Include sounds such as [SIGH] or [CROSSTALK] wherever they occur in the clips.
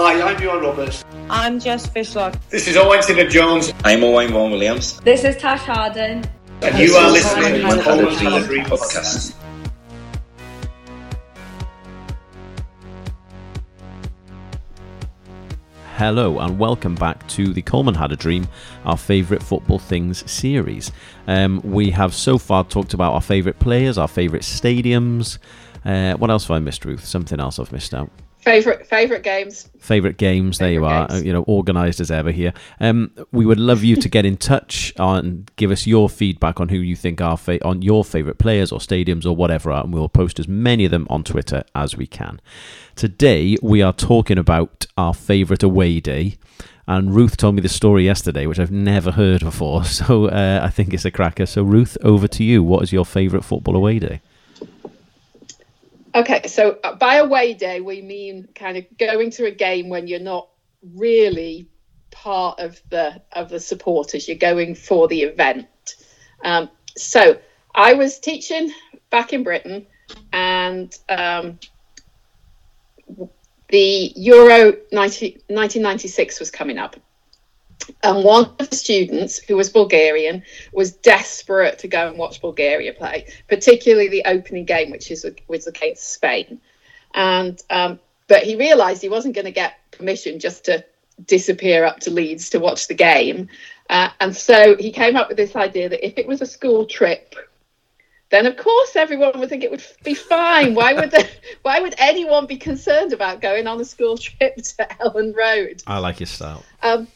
Hi, I'm Bjorn Roberts. I'm Jess Fishlock. This is Owen Taylor Jones. I'm Owen Vaughan Williams. This is Tash Harden. And you are listening to Coleman the Had a Coleman Dream Had a Dream podcast. Hello and welcome back to the Coleman Had a Dream, our favourite football things series. Um, we have so far talked about our favourite players, our favourite stadiums. Uh, what else have I missed, Ruth? Something else I've missed out. Favorite favorite games. Favorite games. There you are. games. You know, organised as ever here. Um, we would love you to get in touch and give us your feedback on who you think are fa- on your favourite players or stadiums or whatever, are, and we'll post as many of them on Twitter as we can. Today we are talking about our favourite away day. And Ruth told me the story yesterday, which I've never heard before. [LAUGHS] So uh, I think it's a cracker. So Ruth, over to you. What is your favourite football away day? Okay, so uh, by away day we mean kind of going to a game when you're not really part of the of the supporters. You're going for the event. Um, so I was teaching back in Britain, and um, the Euro 90, 1996 was coming up. And one of the students, who was Bulgarian, was desperate to go and watch Bulgaria play, particularly the opening game, which is was against Spain. And um, but he realised he wasn't going to get permission just to disappear up to Leeds to watch the game, uh, and so he came up with this idea that if it was a school trip, then of course everyone would think it would be fine. Why would the, [LAUGHS] why would anyone be concerned about going on a school [LAUGHS] trip to Elland Road? I like your style. Um,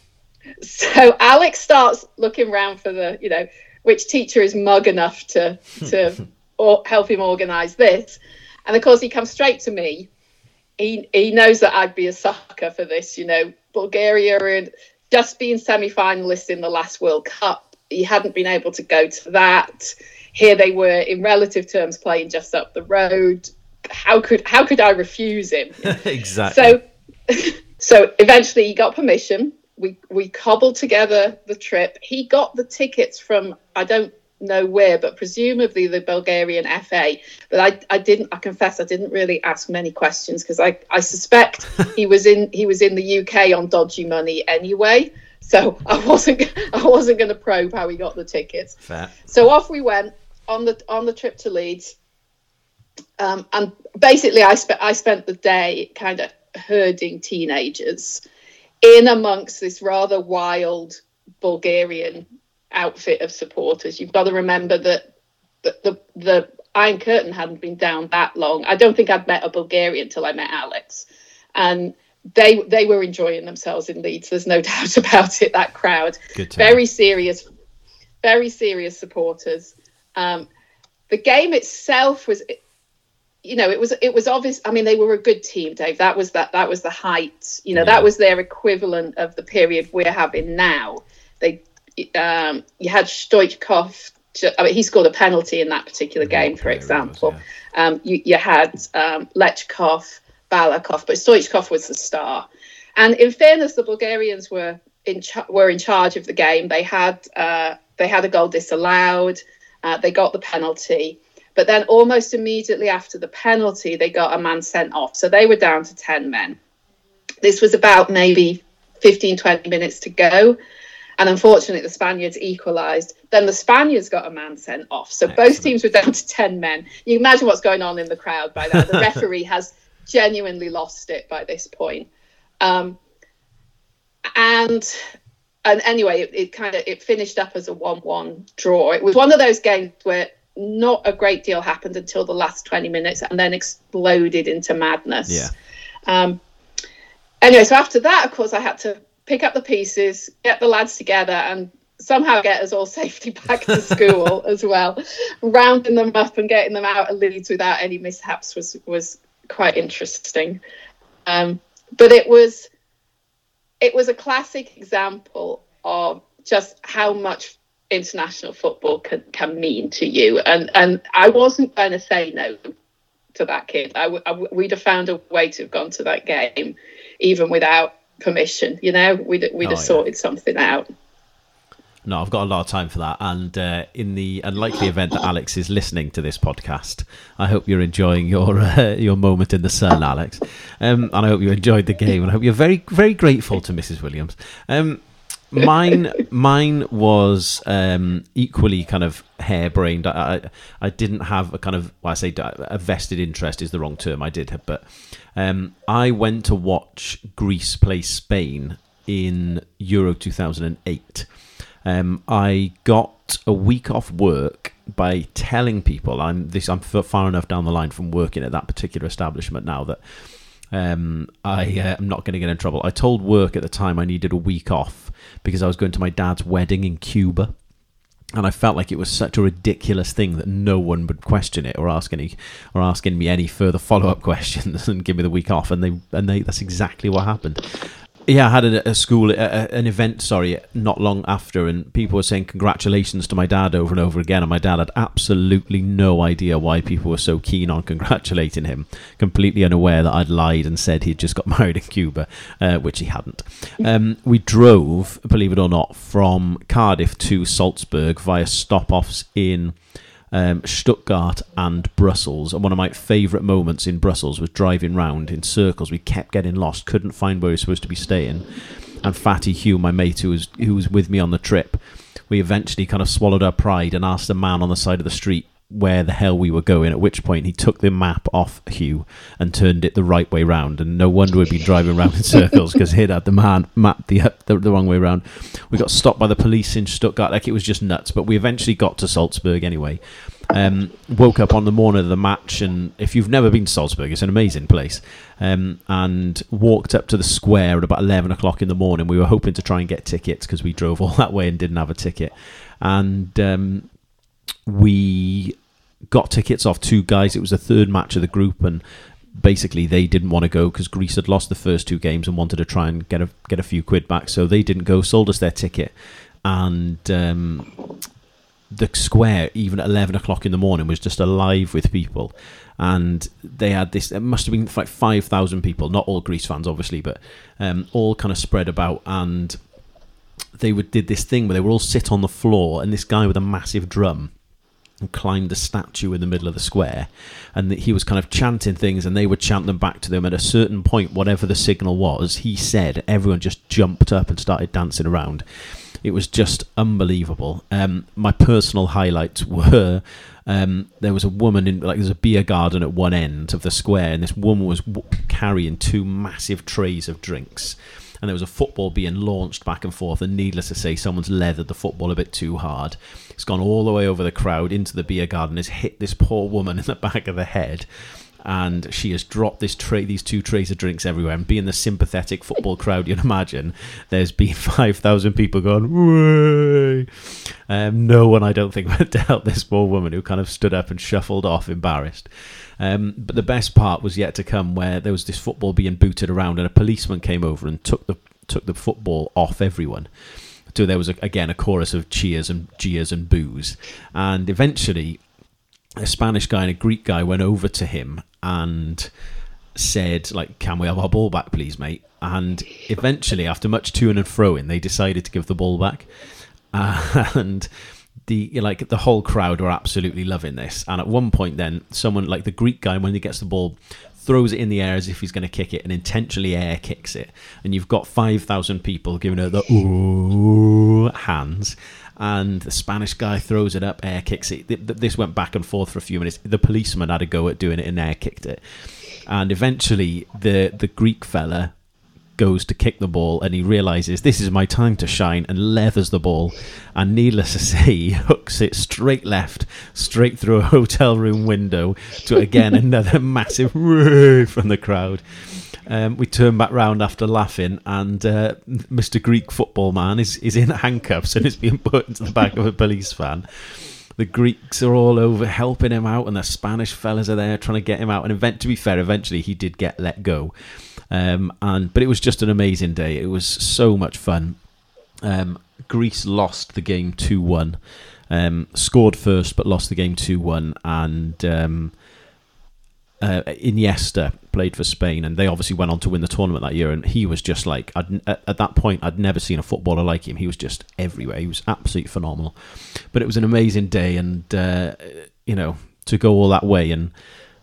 so Alex starts looking around for the, you know, which teacher is mug enough to to [LAUGHS] or help him organise this, and of course he comes straight to me. He he knows that I'd be a sucker for this, you know. Bulgaria and just being semi-finalists in the last World Cup, he hadn't been able to go to that. Here they were in relative terms playing just up the road. How could how could I refuse him? [LAUGHS] exactly. So, [LAUGHS] so eventually he got permission. We we cobbled together the trip. He got the tickets from I don't know where, but presumably the Bulgarian FA. But I I didn't. I confess I didn't really ask many questions because I I suspect [LAUGHS] he was in he was in the UK on dodgy money anyway. So I wasn't [LAUGHS] I wasn't going to probe how he got the tickets. Fair. So off we went on the on the trip to Leeds, um, and basically I spent I spent the day kind of herding teenagers in amongst this rather wild Bulgarian outfit of supporters. You've got to remember that the the, the Iron Curtain hadn't been down that long. I don't think I'd met a Bulgarian till I met Alex, and they they were enjoying themselves in Leeds. There's no [LAUGHS] doubt about it. That crowd, Good to know. very serious, very serious supporters. Um, the game itself was, you know, it was it was obvious. I mean, they were a good team, Dave. That was that that was the height. You know, Yeah. that was their equivalent of the period we're having now. They, um, you had Stoichkov. I mean, he scored a penalty in that particular game, for he was, example. Um, you, you had um, Lechkov, Balakov, but Stoichkov was the star. And in fairness, the Bulgarians were in cha- were in charge of the game. They had uh, they had a goal disallowed. Uh, they got the penalty, but then almost immediately after the penalty, they got a man sent off. So they were down to ten men. This was about maybe 15, 20 minutes to go. And unfortunately, the Spaniards equalised. Then the Spaniards got a man sent off. So both teams were down to 10 men. You imagine what's going on in the crowd by now. The [LAUGHS] referee has genuinely lost it by this point. Um, and and anyway, it, it kind of it finished up as a one-one draw. It was one of those games where not a great deal happened until the last 20 minutes and then exploded into madness. Yeah. Um, anyway, so after that, of course, I had to pick up the pieces, get the lads together, and somehow get us all [LAUGHS] safely back to school [LAUGHS] as well. Rounding them up and getting them out of Leeds without any mishaps was was quite interesting. Um, but it was it was a classic example of just how much international football can, can mean to you. And and I wasn't going to say no to that kid. I, I we'd have found a way to have gone to that game, even without permission. You know, we'd we'd Oh, have yeah. sorted something out. No, I've got a lot of time for that. And uh, in the unlikely event that Alex is listening to this podcast, I hope you're enjoying your uh, your moment in the sun, Alex. Um, and I hope you enjoyed the game. And I hope you're very very grateful to Mrs. Williams. Um, mine mine was um, equally kind of harebrained. I, I didn't have a kind of well, I say a vested interest is the wrong term. I did have, but um, I went to watch Greece play Spain in Euro 2008. Um, I got a week off work by telling people I'm this. I'm far enough down the line from working at that particular establishment now that um, I uh, am not going to get in trouble. I told work at the time I needed a week off because I was going to my dad's wedding in Cuba. And I felt like it was such a ridiculous thing that no one would question it or ask any or asking me any further follow up [LAUGHS] questions and give me the week off. And they and they that's exactly what happened. Yeah, I had a, a school, a, an event, sorry, not long after, and people were saying congratulations to my dad over and over again. And my dad had absolutely no idea why people were so keen on congratulating him, completely unaware that I'd lied and said he'd just got [LAUGHS] married in Cuba, uh, which he hadn't. Um, we drove, believe it or not, from Cardiff to Salzburg via stop offs in um, Stuttgart and Brussels. And one of my favourite moments in Brussels was driving round in circles. We kept getting lost, couldn't find where we were supposed to be staying. And Fatty Hugh, my mate who was who was with me on the trip, we eventually kind of swallowed our pride and asked a man on the side of the street where the hell we were going. At which point he took the map off Hugh and turned it the right way round. And no wonder we'd been driving around in circles because he'd had the man map the, the, the wrong way round. We got stopped by the police in Stuttgart. Like it was just nuts. But we eventually got to Salzburg anyway. Um, woke up on the morning of the match, and if you've never been to Salzburg, it's an amazing place. Um, and walked up to the square at about eleven o'clock in the morning. We were hoping to try and get tickets because we drove all [LAUGHS] that way and didn't have a ticket. And um, we got tickets off two guys. It was the third match of the group, and basically they didn't want to go because Greece had lost the first two games and wanted to try and get a get a few quid back. So they didn't go. Sold us their ticket, and um, the square, even at eleven o'clock in the morning, was just alive with people. And they had this. It must have been like five thousand people, not all Greece fans, obviously, but um, all kind of spread about and. They would, did this thing where they would all sit on the floor, and this guy with a massive drum and climbed a statue in the middle of the square and he was kind of chanting things and they would chant them back to them. At a certain point whatever the signal was he said everyone just jumped up and started dancing around. It was just unbelievable. Um, my personal highlights were um, there was a woman in like there's a beer garden at one end of the square and this woman was w- carrying two massive trays of drinks and there was a football being launched back and forth. And needless to say, someone's leathered the football a bit too hard. It's gone all the way over the crowd into the beer garden, has hit this poor woman in the [LAUGHS] back of the head. And she has dropped this tray, these two trays of drinks everywhere. And being the sympathetic football crowd you'd imagine, there's been [LAUGHS] five thousand people going. Um, no one, I don't think, went to help this poor woman who kind of stood up and shuffled off, embarrassed. Um, but the best part was yet to come, where there was this football being booted around, and a policeman came over and took the took the football off everyone. So there was a, again a chorus of cheers and jeers and boos, and eventually, a Spanish guy and a Greek guy went over to him and said, "Like, can we have our ball back, please, mate?" And eventually, after much to and froing, they decided to give the ball back, [LAUGHS] and the like the whole crowd were absolutely loving this. And at one point, then someone like the Greek guy, when he gets the ball, throws it in the air as if he's going to kick it, and intentionally air kicks it. And you've got five thousand people giving it the ooh hands. And the Spanish guy throws it up, air kicks it. This went back and forth for a few minutes. The policeman had a go at doing it and air kicked it. And eventually, the the Greek fella goes to kick the ball and he realizes this is my time to shine and leathers the ball. And needless to [LAUGHS] say, he hooks it straight left, straight through a hotel room window to again [LAUGHS] another massive roar [LAUGHS] from the crowd. Um, we turn back round after laughing, and uh, Mr. Greek football man is, is in handcuffs and is being put into the back of a police van. The Greeks are all over helping him out, and the Spanish fellas are there trying to get him out. And event, to be fair, eventually he did get let go. Um, and but it was just an amazing day. It was so much fun. Um, Greece lost the game two one. Um, scored first, but lost the game two one, and um, uh, Iniesta played for Spain, and they obviously went on to win the tournament that year. And he was just like, at, at that point, I'd never seen a footballer like him. He was just everywhere. He was absolutely phenomenal. But it was an amazing day, and uh, you know, to go all that way and.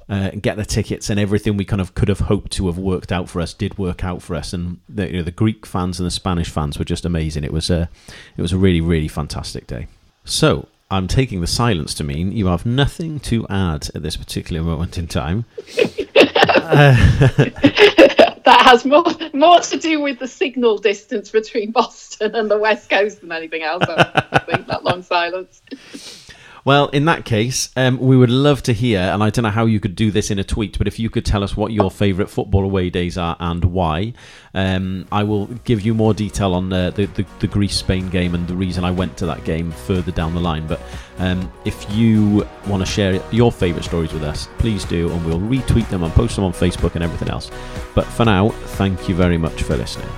Uh, get the tickets and everything we kind of could have hoped to have worked out for us did work out for us, and the, you know, the Greek fans and the Spanish fans were just amazing. It was a, it was a really really fantastic day. So I'm taking the silence to mean you have nothing to add at this particular moment in time. [LAUGHS] that has more more to do with the signal distance between Boston and the West Coast than anything else. I think that long silence. Well, in that case, um, we would love to hear, and I don't know how you could do this in a tweet, but if you could tell us what your favourite football away days are and why, um, I will give you more detail on the, the, the Greece Spain game and the reason I went to that game further down the line. But um, if you want to share your favourite stories with us, please do, and we'll retweet them and post them on Facebook and everything else. But for now, thank you very much for listening.